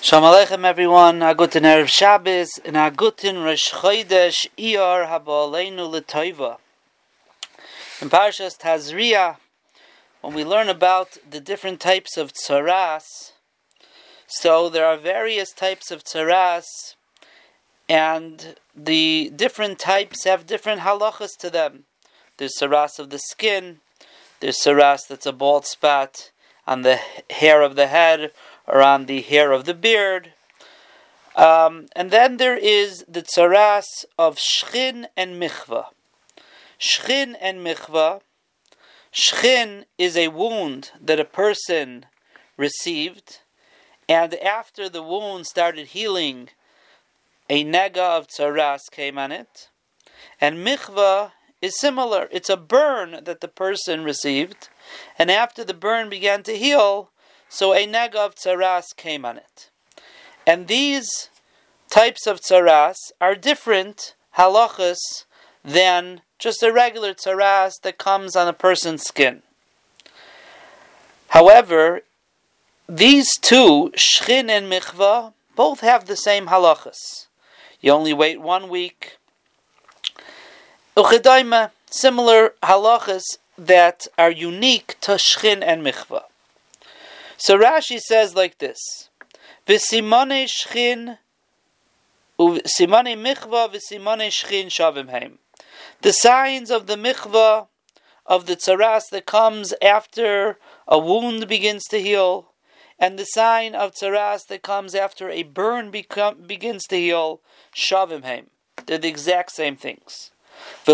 Shalom Aleichem everyone, a guten Erev Shabbos, and a guten Rosh Chodesh Iyar Habaleinu L'Toiva. In Parashas Tazria, when we learn about the different types of tzaras, so there are various types of tzaras, and the different types have different halachas to them. There's tzaras of the skin, there's tzaras that's a bald spot on the hair of the head, around the hair of the beard. Um, and then there is the tzaras of shchin and michva. Shchin and michva. Shchin is a wound that a person received, and after the wound started healing, a nega of tzaras came on it. And michva is similar. It's a burn that the person received, and after the burn began to heal, so a nega of tzaras came on it. And these types of tzaras are different halachas than just a regular tzaras that comes on a person's skin. However, these two, shchin and michva, both have the same halachas. You only wait one week. Uchedaima, similar halachas that are unique to shchin and michva. So Rashi says like this: V'simane shchin, michva v'simane shchin shavim heim. The signs of the michva of the tzaras that comes after a wound begins to heal, and the sign of tzaras that comes after a burn become, begins to heal, shavim heim. They're the exact same things. So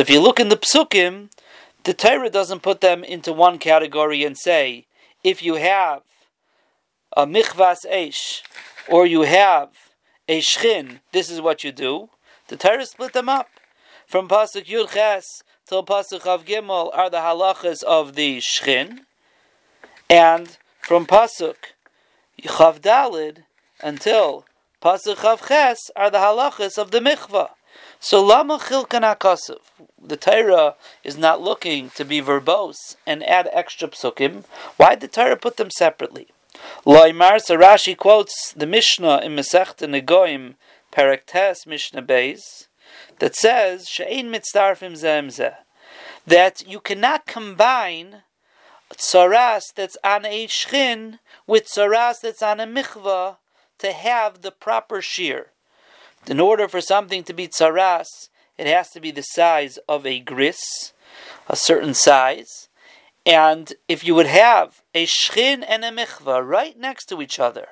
if you look in the psukim, the Torah doesn't put them into one category and say, if you have a michvas esh, or you have a shchin, this is what you do. The Torah split them up. From Pasuk Yud Ches till Pasuk Chav Gimel are the halachas of the shchin, and from Pasuk Chav Dalid until Pasuk Chav Ches are the halachas of the michvah. So lama chilkan akasav. The Torah is not looking to be verbose and add extra psukim. Why did the Torah put them separately? Loimar so Rashi quotes the Mishnah in Masechta Negoim, Paraktes Mishnah Beis, that says she'ein mitzdarfim zemzeh that you cannot combine tzaras that's on a shchin with tzaras that's on a michvah to have the proper shear. In order for something to be tzaras, it has to be the size of a gris, a certain size. And if you would have a shchin and a michvah right next to each other,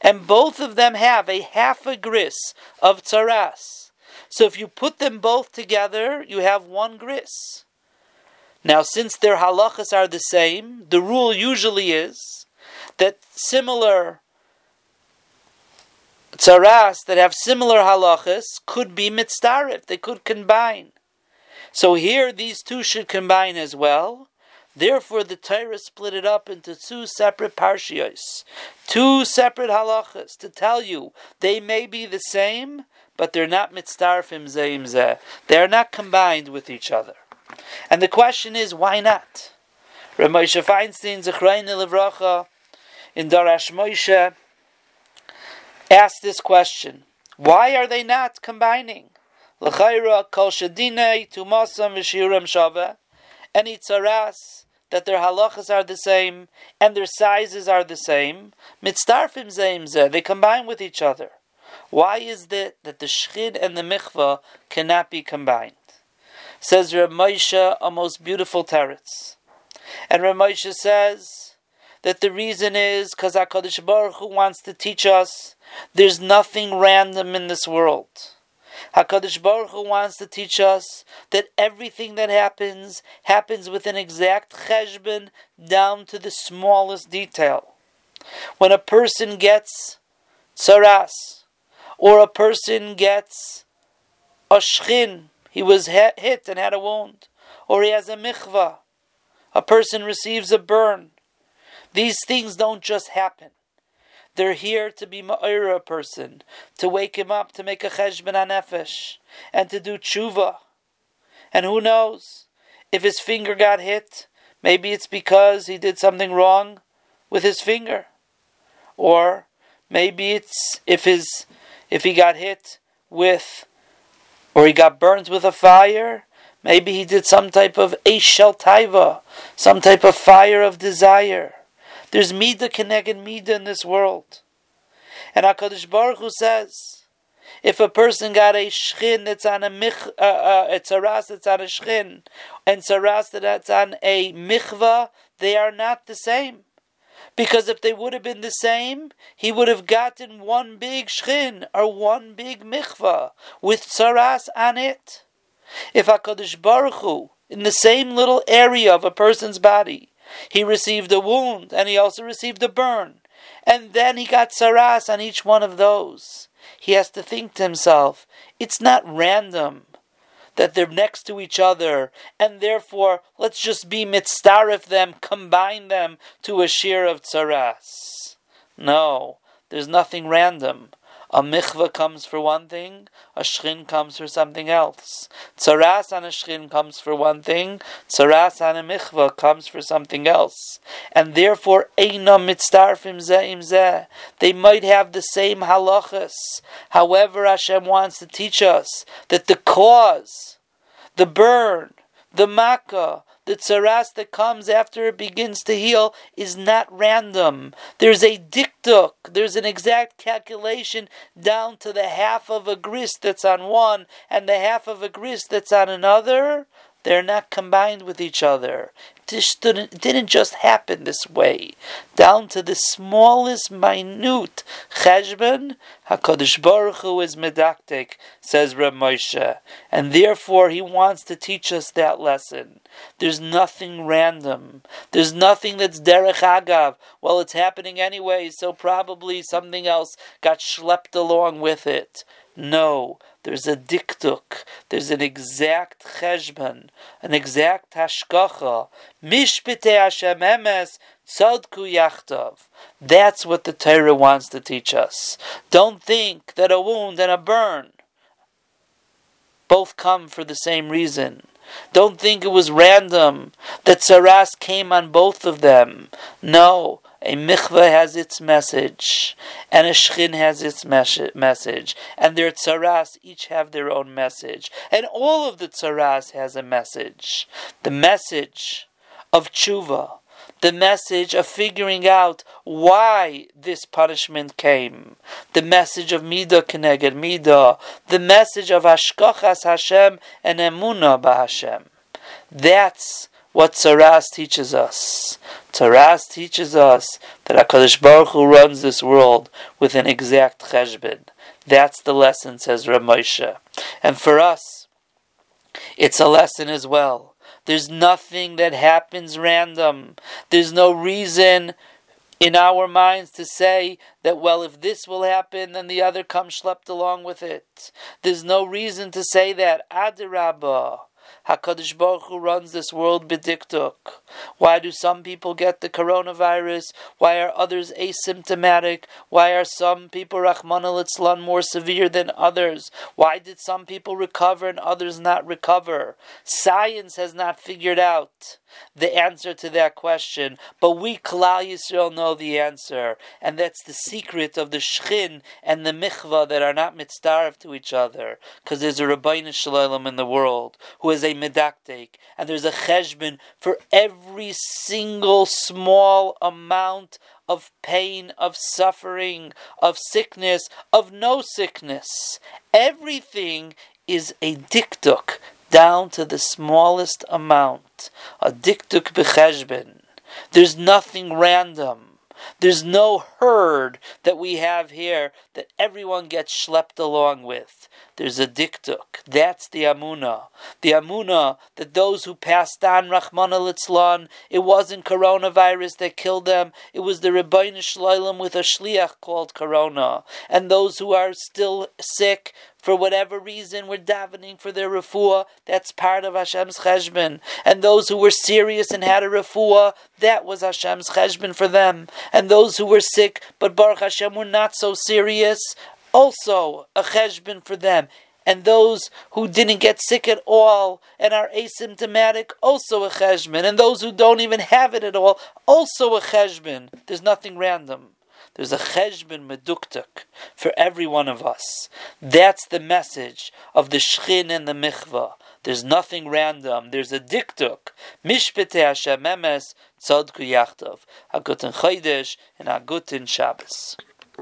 and both of them have a half a gris of tzaras, so if you put them both together, you have one gris. Now, since their halachas are the same, the rule usually is that similar tzaras that have similar halachas could be mitzdarif, they could combine. So here these two should combine as well. Therefore, the Torah split it up into two separate parshios, two separate halachas, to tell you they may be the same, but they're not mitzdarfim zeim zeh. They are not combined with each other. And the question is, why not? Rav Moshe Feinstein, Zechrein Levracha, in Darash Moshe, asked this question: Why are they not combining? L'chayra kol shadine tumasam v'shiurim shava. Any tzaras that their halachas are the same and their sizes are the same. They combine with each other. Why is it that the shchin and the michvah cannot be combined? Says Reb Moshe, a most beautiful teretz. And Reb Moshe says that the reason is because HaKadosh Baruch Hu wants to teach us there's nothing random in this world. Hakadosh Baruch Hu wants to teach us that everything that happens happens with an exact cheshbon down to the smallest detail. When a person gets tsaras, or a person gets a shchin, he was hit and had a wound, or he has a michvah, a person receives a burn. These things don't just happen. They're here to be ma'ira a person, to wake him up, to make a cheshbon nefesh, and to do tshuva. And who knows? If his finger got hit, maybe it's because he did something wrong with his finger. or maybe it's if his if he got hit with or he got burned with a fire, maybe he did some type of Eshel Taiva, some type of fire of desire. There's Mida Keneged Mida in this world. And HaKadosh Baruch Hu says, if a person got a shchin that's on a mich, uh, uh, a that's on a shchin, and tzaras that's on a michva, they are not the same. Because if they would have been the same, he would have gotten one big shchin or one big michva with tzaras on it. If HaKadosh Baruch Hu, in the same little area of a person's body, he received a wound and he also received a burn, and then he got tzaras on each one of those he has to think to himself, it's not random that they're next to each other, and therefore let's just be mitzdarif them, combine them to a shear of tzaras. No, there's nothing random. A michvah comes for one thing, a shchin comes for something else. Tzaras on a shchin comes for one thing, tzaras on a michvah comes for something else. And therefore, eina mitzdarfim ze'im zeh. They might have the same halachas. However, Hashem wants to teach us that the cause, the burn, the makkah, the tsaras that comes after it begins to heal is not random. There's a diktuk, there's an exact calculation down to the half of a grist that's on one and the half of a grist that's on another. They're not combined with each other. Didn't, just happen this way. Down to the smallest, minute cheshbon, HaKadosh Baruch Hu is medaktik, says Reb Moshe. And therefore he wants to teach us that lesson. There's nothing random. There's nothing that's derech agav. Well, it's happening anyway, so probably something else got schlepped along with it. No, there's a diktuk, there's an exact cheshbon, an exact hashgacha. Mishpite Hashem emes tzadku yachtov. That's what the Torah wants to teach us. Don't think that a wound and a burn both come for the same reason. Don't think it was random that tzaras came on both of them. No, a michvah has its message, and a shchin has its mes- message, and their tzaras each have their own message, and all of the tzaras has a message. The message of tshuva, the message of figuring out why this punishment came, the message of midah keneged midah, the message of hashgochas Hashem and emuna b'Hashem. That's what Tzaras teaches us. Tzaras teaches us that HaKadosh Baruch Hu runs this world with an exact cheshbon. That's the lesson, says Rav Moshe. And for us, it's a lesson as well. There's nothing that happens random. There's no reason in our minds to say that, well, if this will happen, then the other comes schlepped along with it. There's no reason to say that. Adirabah. Hakadosh Baruch Hu runs this world b'diktuk. Why do some people get the coronavirus? Why are others asymptomatic? Why are some people Rahman al more severe than others? Why did some people recover and others not recover? Science has not figured out the answer to that question, but we Klal Yisrael know the answer, and that's the secret of the Shchin and the Michvah that are not mitzdarv to each other, because there's a Rabbeinu Shalom in the world who is a medaktek, and there's a cheshbon for every single small amount of pain, of suffering, of sickness, of no sickness. Everything is a diktuk down to the smallest amount. A diktuk becheshbon. There's nothing random. There's no herd that we have here that everyone gets schlepped along with. There's a diktuk. That's the amuna. The amuna that those who passed on Rahman it wasn't coronavirus that killed them. It was the Rebbeinu Shloim with a shliach called Corona. And those who are still sick, for whatever reason we're davening for their refuah, that's part of Hashem's cheshbon. And those who were serious and had a refuah, that was Hashem's cheshbon for them. And those who were sick, but Baruch Hashem were not so serious, also a cheshbon for them. And those who didn't get sick at all and are asymptomatic, also a cheshbon. And those who don't even have it at all, also a cheshbon. There's nothing random. There's a cheshbon meduktuk for every one of us. That's the message of the shchin and the michvah. There's nothing random. There's a diktuk. Mishpete Hashem emes tzadku yachtov. A guten chodesh and Agutin Shabbos.